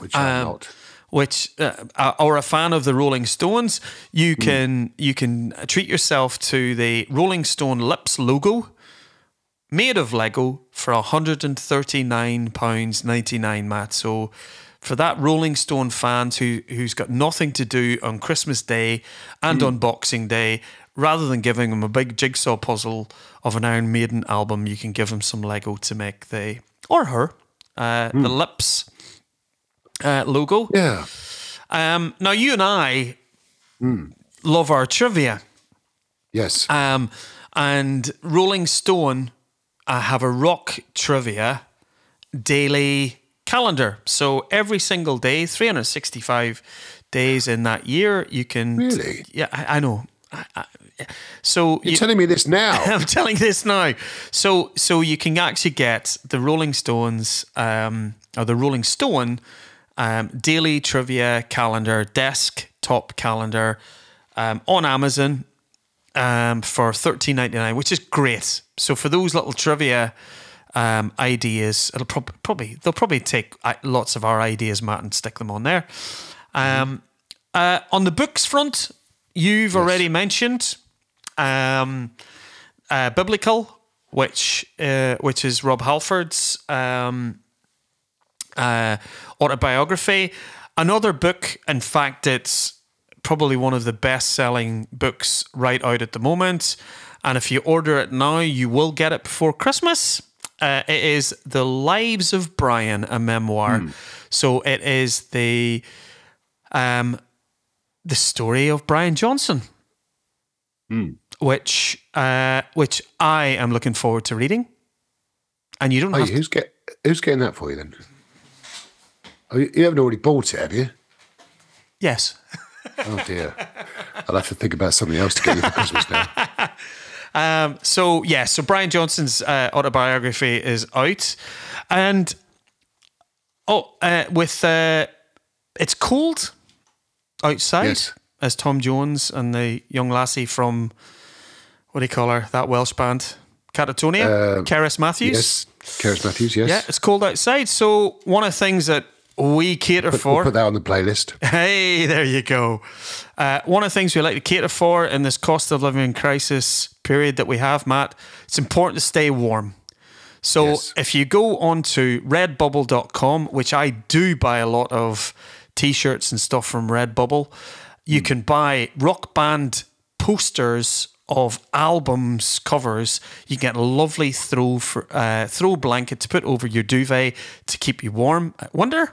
Which I'm Um, not. Which uh, or a fan of the Rolling Stones, you can you can treat yourself to the Rolling Stone Lips logo, made of Lego for hundred and thirty nine pounds ninety nine. Matt, so for that Rolling Stone fans who who's got nothing to do on Christmas Day and on Boxing Day. Rather than giving them a big jigsaw puzzle of an Iron Maiden album, you can give them some Lego to make the or her uh, the lips uh, logo. Yeah. Um, now, you and I love our trivia. Yes. Um, and Rolling Stone uh, have a rock trivia daily calendar. So every single day, 365 days in that year, you can. Really? Yeah, I, I know. I, I, so You're you- telling me this now? [laughs] I'm telling this now. So so you can actually get the Rolling Stones um, or the Rolling Stone um, daily trivia calendar, desktop calendar um, on Amazon um, for thirteen ninety nine, which is great. So for those little trivia um, ideas, it'll prob- probably they'll probably take uh, lots of our ideas, Matt, and stick them on there. Um, uh, on the books front, you've already mentioned um, uh, biblical, which uh, which is Rob Halford's um, uh, autobiography. Another book, in fact, it's probably one of the best selling books right out at the moment. And if you order it now, you will get it before Christmas. Uh, it is The Lives of Brian, a memoir. So it is the um, the story of Brian Johnson, which uh, which I am looking forward to reading. And you don't Hey, who's get who's getting that for you then? Oh, you you haven't already bought it, have you? yes. [laughs] Oh dear. I'll have to think about something else to get you for Christmas now. [laughs] Um, so yeah, so Brian Johnson's uh, autobiography is out, and oh, uh, with uh, it's cold outside, Yes. as Tom Jones and the young lassie from what do you call her? That Welsh band, Catatonia, Cerys Matthews. Yes. Cerys Matthews, yes. Yeah, it's cold outside. So one of the things that we cater We'll for. put that on the playlist. Hey, there you go. Uh, one of the things we like to cater for in this cost of living crisis period that we have, Matt, it's important to stay warm. So Yes. if you go onto redbubble.com, which I do buy a lot of t shirts and stuff from Redbubble, you can buy rock band posters of albums covers. You get a lovely throw for, uh, throw blanket to put over your duvet to keep you warm. I wonder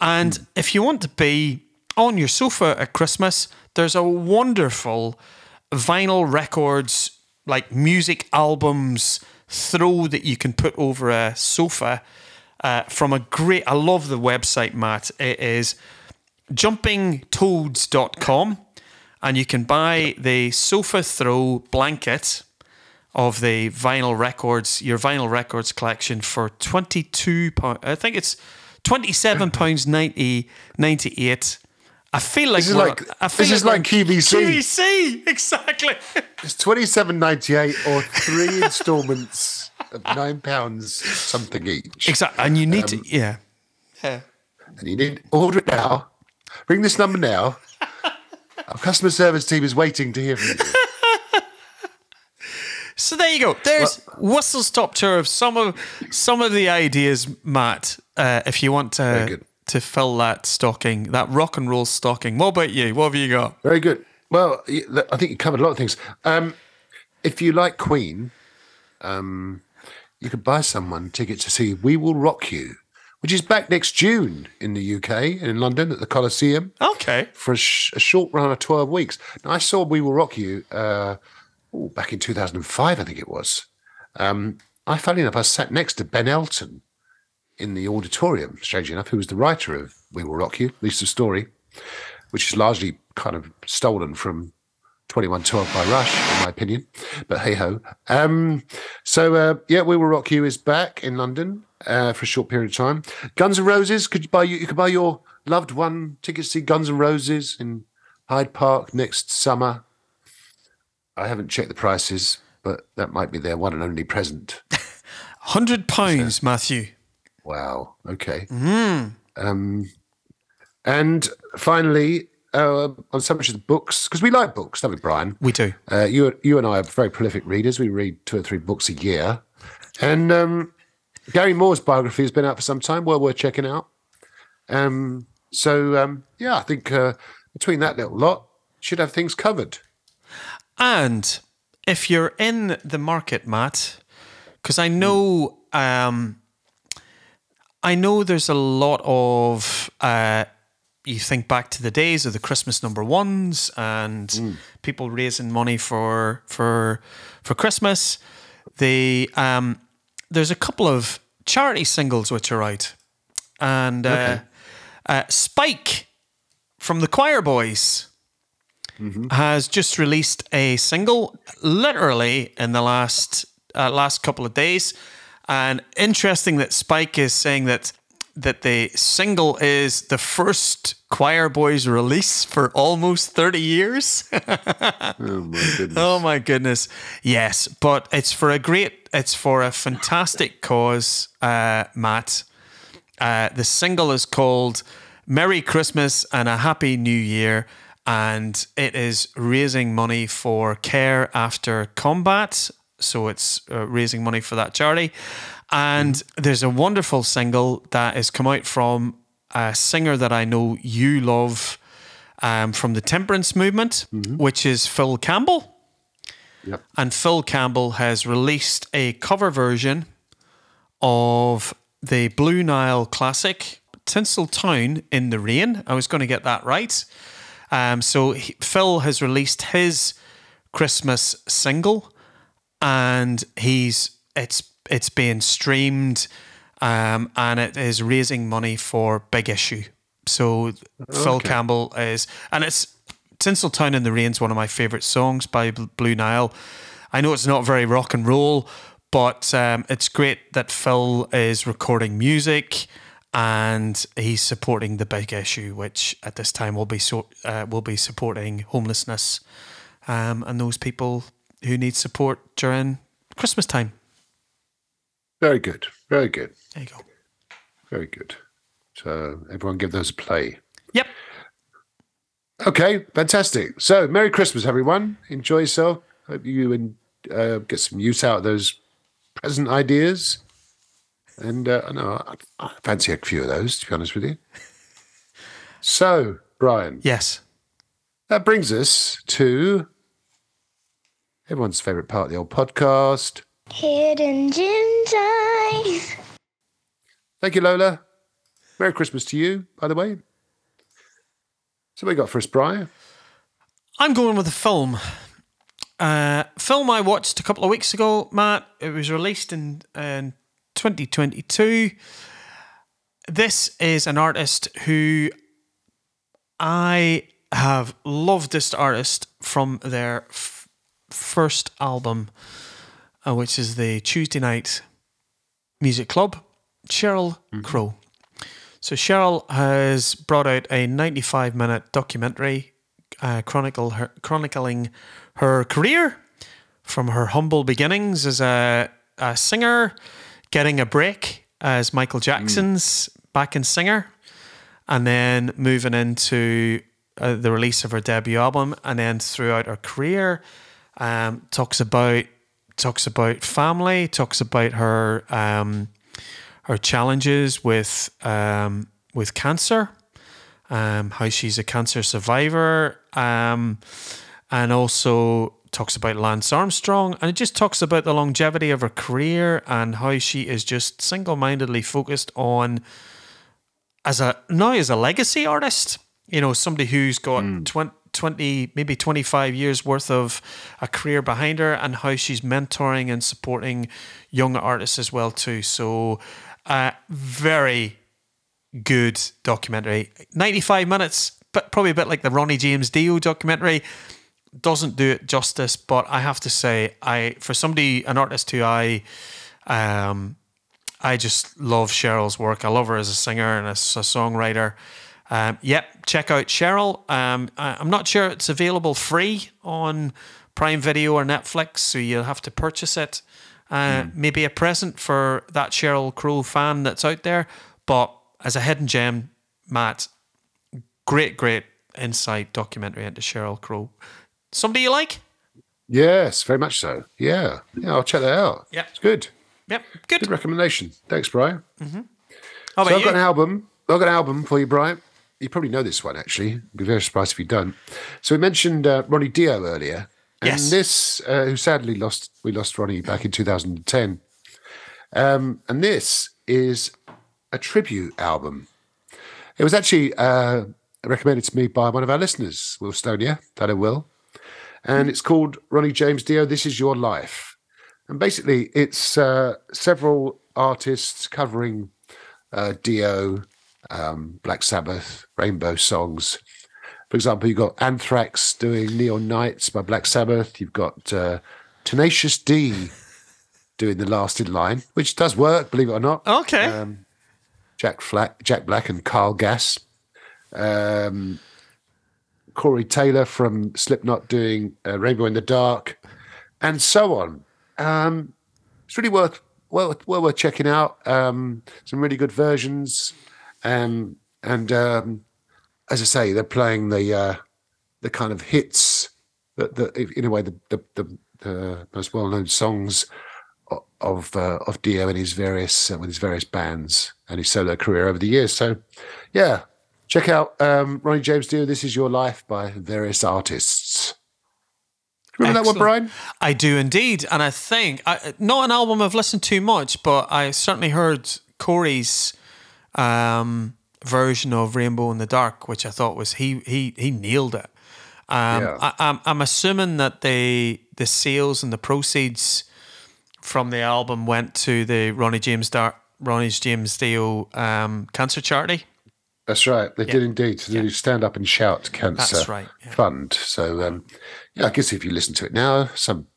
and if you want to be on your sofa at Christmas, there's a wonderful vinyl records, like music albums throw that you can put over a sofa uh, from a great, I love the website, Matt. It is jumpingtoads.com and you can buy the sofa throw blanket of the vinyl records, your vinyl records collection for twenty two pound. I think it's twenty seven pounds 90, 98. I feel like This is like- I feel this is we're like QVC. QVC, exactly. [laughs] It's twenty seven ninety eight or three instalments of nine pounds something each. exactly, and you need Um, to, yeah, yeah. and you need order it now. Ring this number now. Our customer service team is waiting to hear from you. [laughs] So there you go. There's whistle stop tour of some of some of the ideas, Matt. Uh, if you want to to fill that stocking, that rock and roll stocking. What about you? What have you got? Very good. Well, I think you covered a lot of things. Um, if you like Queen, um, you could buy someone ticket to see "We Will Rock You," which is back next June in the UK and in London at the Coliseum. Okay. for a, sh- a short run of 12 weeks. Now, I saw We Will Rock You uh, ooh, back in 2005, I think it was. Um, I, funny enough, I sat next to Ben Elton in the auditorium, strangely enough, who was the writer of We Will Rock You, Lisa story, which is largely kind of stolen from 2112 by Rush, in my opinion. But hey ho. Um, so, uh, yeah, We Will Rock You is back in London uh, for a short period of time. Guns N' Roses, could you buy you, you could buy your loved one tickets to see Guns N' Roses in Hyde Park next summer. I haven't checked the prices, but that might be their one and only present. [laughs] Hundred pounds, Matthew. Wow. Okay. Um, and finally, uh, on so much of the books, because we like books, don't we, Brian? We do. Uh, you, you and I are very prolific readers. We read two or three books a year. And um, Gary Moore's biography has been out for some time, well worth checking out. Um, so, um, yeah, I think uh, between that little lot, should have things covered. And if you're in the market, Matt, because I know, um, I know there's a lot of. Uh, you think back to the days of the Christmas number ones and people raising money for for for Christmas. The um, there's a couple of charity singles which are out, and uh, uh, Spike from the Quireboys has just released a single, literally in the last uh, last couple of days. And interesting that Spike is saying that that the single is the first Quireboys release for almost thirty years. [laughs] Oh, my goodness. Oh my goodness. Yes, but it's for a great it's for a fantastic cause, uh, Matt. Uh, the single is called Merry Christmas and a Happy New Year and it is raising money for Care After Combat. So it's uh, raising money for that charity. And there's a wonderful single that has come out from a singer that I know you love um, from the temperance movement, which is Phil Campbell. Yep. And Phil Campbell has released a cover version of the Blue Nile classic, Tinsel Town in the Rain. I was going to get that right. Um, so he, Phil has released his Christmas single, and he's it's it's being streamed, um, and it is raising money for Big Issue. So Phil Campbell is, and it's Tinseltown in the Rain's one of my favorite songs by Blue Nile. I know it's not very rock and roll, but um, it's great that Phil is recording music and he's supporting the big issue, which at this time will be so, uh, will be supporting homelessness um, and those people who need support during Christmas time. Very good. Very good. There you go. Very good. So everyone give those a play. Yep. Okay, fantastic. So Merry Christmas, everyone. Enjoy yourself. Hope you and uh, get some use out of those present ideas. And uh, I know I, I fancy a few of those, to be honest with you. So, Brian, Yes. that brings us to everyone's favourite part of the old podcast. Hidden Gems Eyes. Thank you, Lola. Merry Christmas to you, by the way. So, what you got for us, Brian? I'm going with a film. Uh, film I watched a couple of weeks ago, Matt. It was released in, in 2022. This is an artist who I have loved this artist from their f- first album, uh, which is the Tuesday Night Music Club, Sheryl Crow. So Sheryl has brought out a 95 minute documentary uh, chronicle her, chronicling her career from her humble beginnings as a, a singer, getting a break as Michael Jackson's backing singer, and then moving into uh, the release of her debut album, and then throughout her career, um, talks about talks about family, talks about her um, her challenges with um, with cancer, um, how she's a cancer survivor, um, and also talks about Lance Armstrong, and it just talks about the longevity of her career and how she is just single mindedly focused on as a now as a legacy artist. You know, somebody who's got Hmm. 20, 20 maybe 25 years worth of a career behind her and how she's mentoring and supporting young artists as well too. So uh, very good documentary. 95 minutes but probably a bit like the ronnie james dio documentary. Doesn't do it justice but i have to say i for somebody an artist who i um i just love sheryl's work. I love her as a singer and as a songwriter um, yep, check out Sheryl. Um, I, I'm not sure it's available free on Prime Video or Netflix, so you'll have to purchase it. Uh, Maybe a present for that Sheryl Crow fan that's out there. But as a hidden gem, Matt, great, great insight documentary into Sheryl Crow. Somebody you like? Yes, very much so. Yeah, yeah, I'll check that out. Yeah. it's good. Yep, good. Good recommendation. Thanks, Brian. How So I've you? got an album. I've got an album for you, Brian. You probably know this one actually. I'd be very surprised if you don't. So we mentioned uh, Ronnie Dio earlier, and Yes. this, uh, who sadly lost, we lost Ronnie back in 2010. Um, and this is a tribute album. It was actually uh, recommended to me by one of our listeners, Will Stonia, Hello Will, and it's called Ronnie James Dio. This is your life, and basically it's uh, several artists covering uh, Dio, um, Black Sabbath, Rainbow songs. For example, you've got Anthrax doing Neon Nights by Black Sabbath. You've got uh, Tenacious D [laughs] doing The Last in Line, which does work, believe it or not. Okay. Um, Jack, Flack, Jack Black and Carl Gass. Um, Corey Taylor from Slipknot doing uh, Rainbow in the Dark, and so on. Um, it's really worth well, well worth checking out. Um, some really good versions, um, and um, as I say, they're playing the uh, the kind of hits that, that in a way the the, the, the most well known songs of uh, of Dio and his various uh, with his various bands and his solo career over the years. So, yeah, check out um, Ronnie James Dio. This is your life by various artists. Remember that one, Brian? I do indeed, and I think I, not an album I've listened to much, but I certainly heard Corey's um, version of Rainbow in the Dark, which I thought was he he he nailed it. Um, Yeah. I, I'm I'm assuming that the the sales and the proceeds from the album went to the Ronnie James Dar- Ronnie James Dio um, cancer charity. That's right. They did indeed. The Stand Up and Shout Cancer That's right, yeah. Fund. So, um, yeah, I guess if you listen to it now, some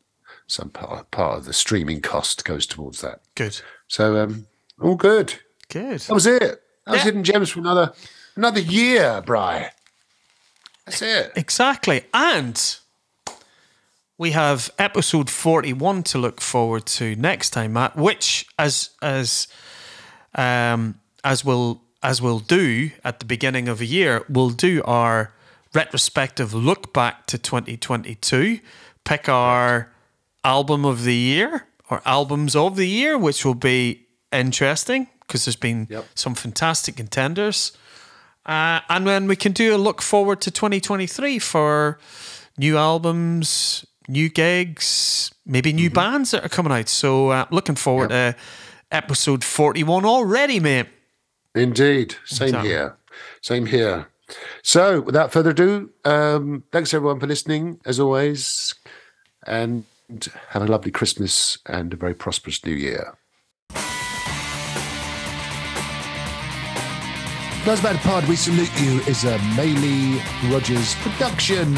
some part, part of the streaming cost goes towards that. Good, So, um, all good. Good. That was it. That was Yeah. Hidden Gems for another another year, Bry. That's it. Exactly. And we have episode 41 to look forward to next time, Matt, which as as um as we'll as we'll do at the beginning of a year, we'll do our retrospective look back to 2022, pick our album of the year or albums of the year, which will be interesting because there's been Yep. some fantastic contenders. Uh, and then we can do a look forward to 2023 for new albums, new gigs, maybe new bands that are coming out. So uh, looking forward to episode 41 already, mate. Indeed. Same Exactly. here. Same here. So, without further ado, um, thanks everyone for listening, as always, and have a lovely Christmas and a very prosperous New Year. That's Bad Pod, we salute you is a Maylee Rogers production.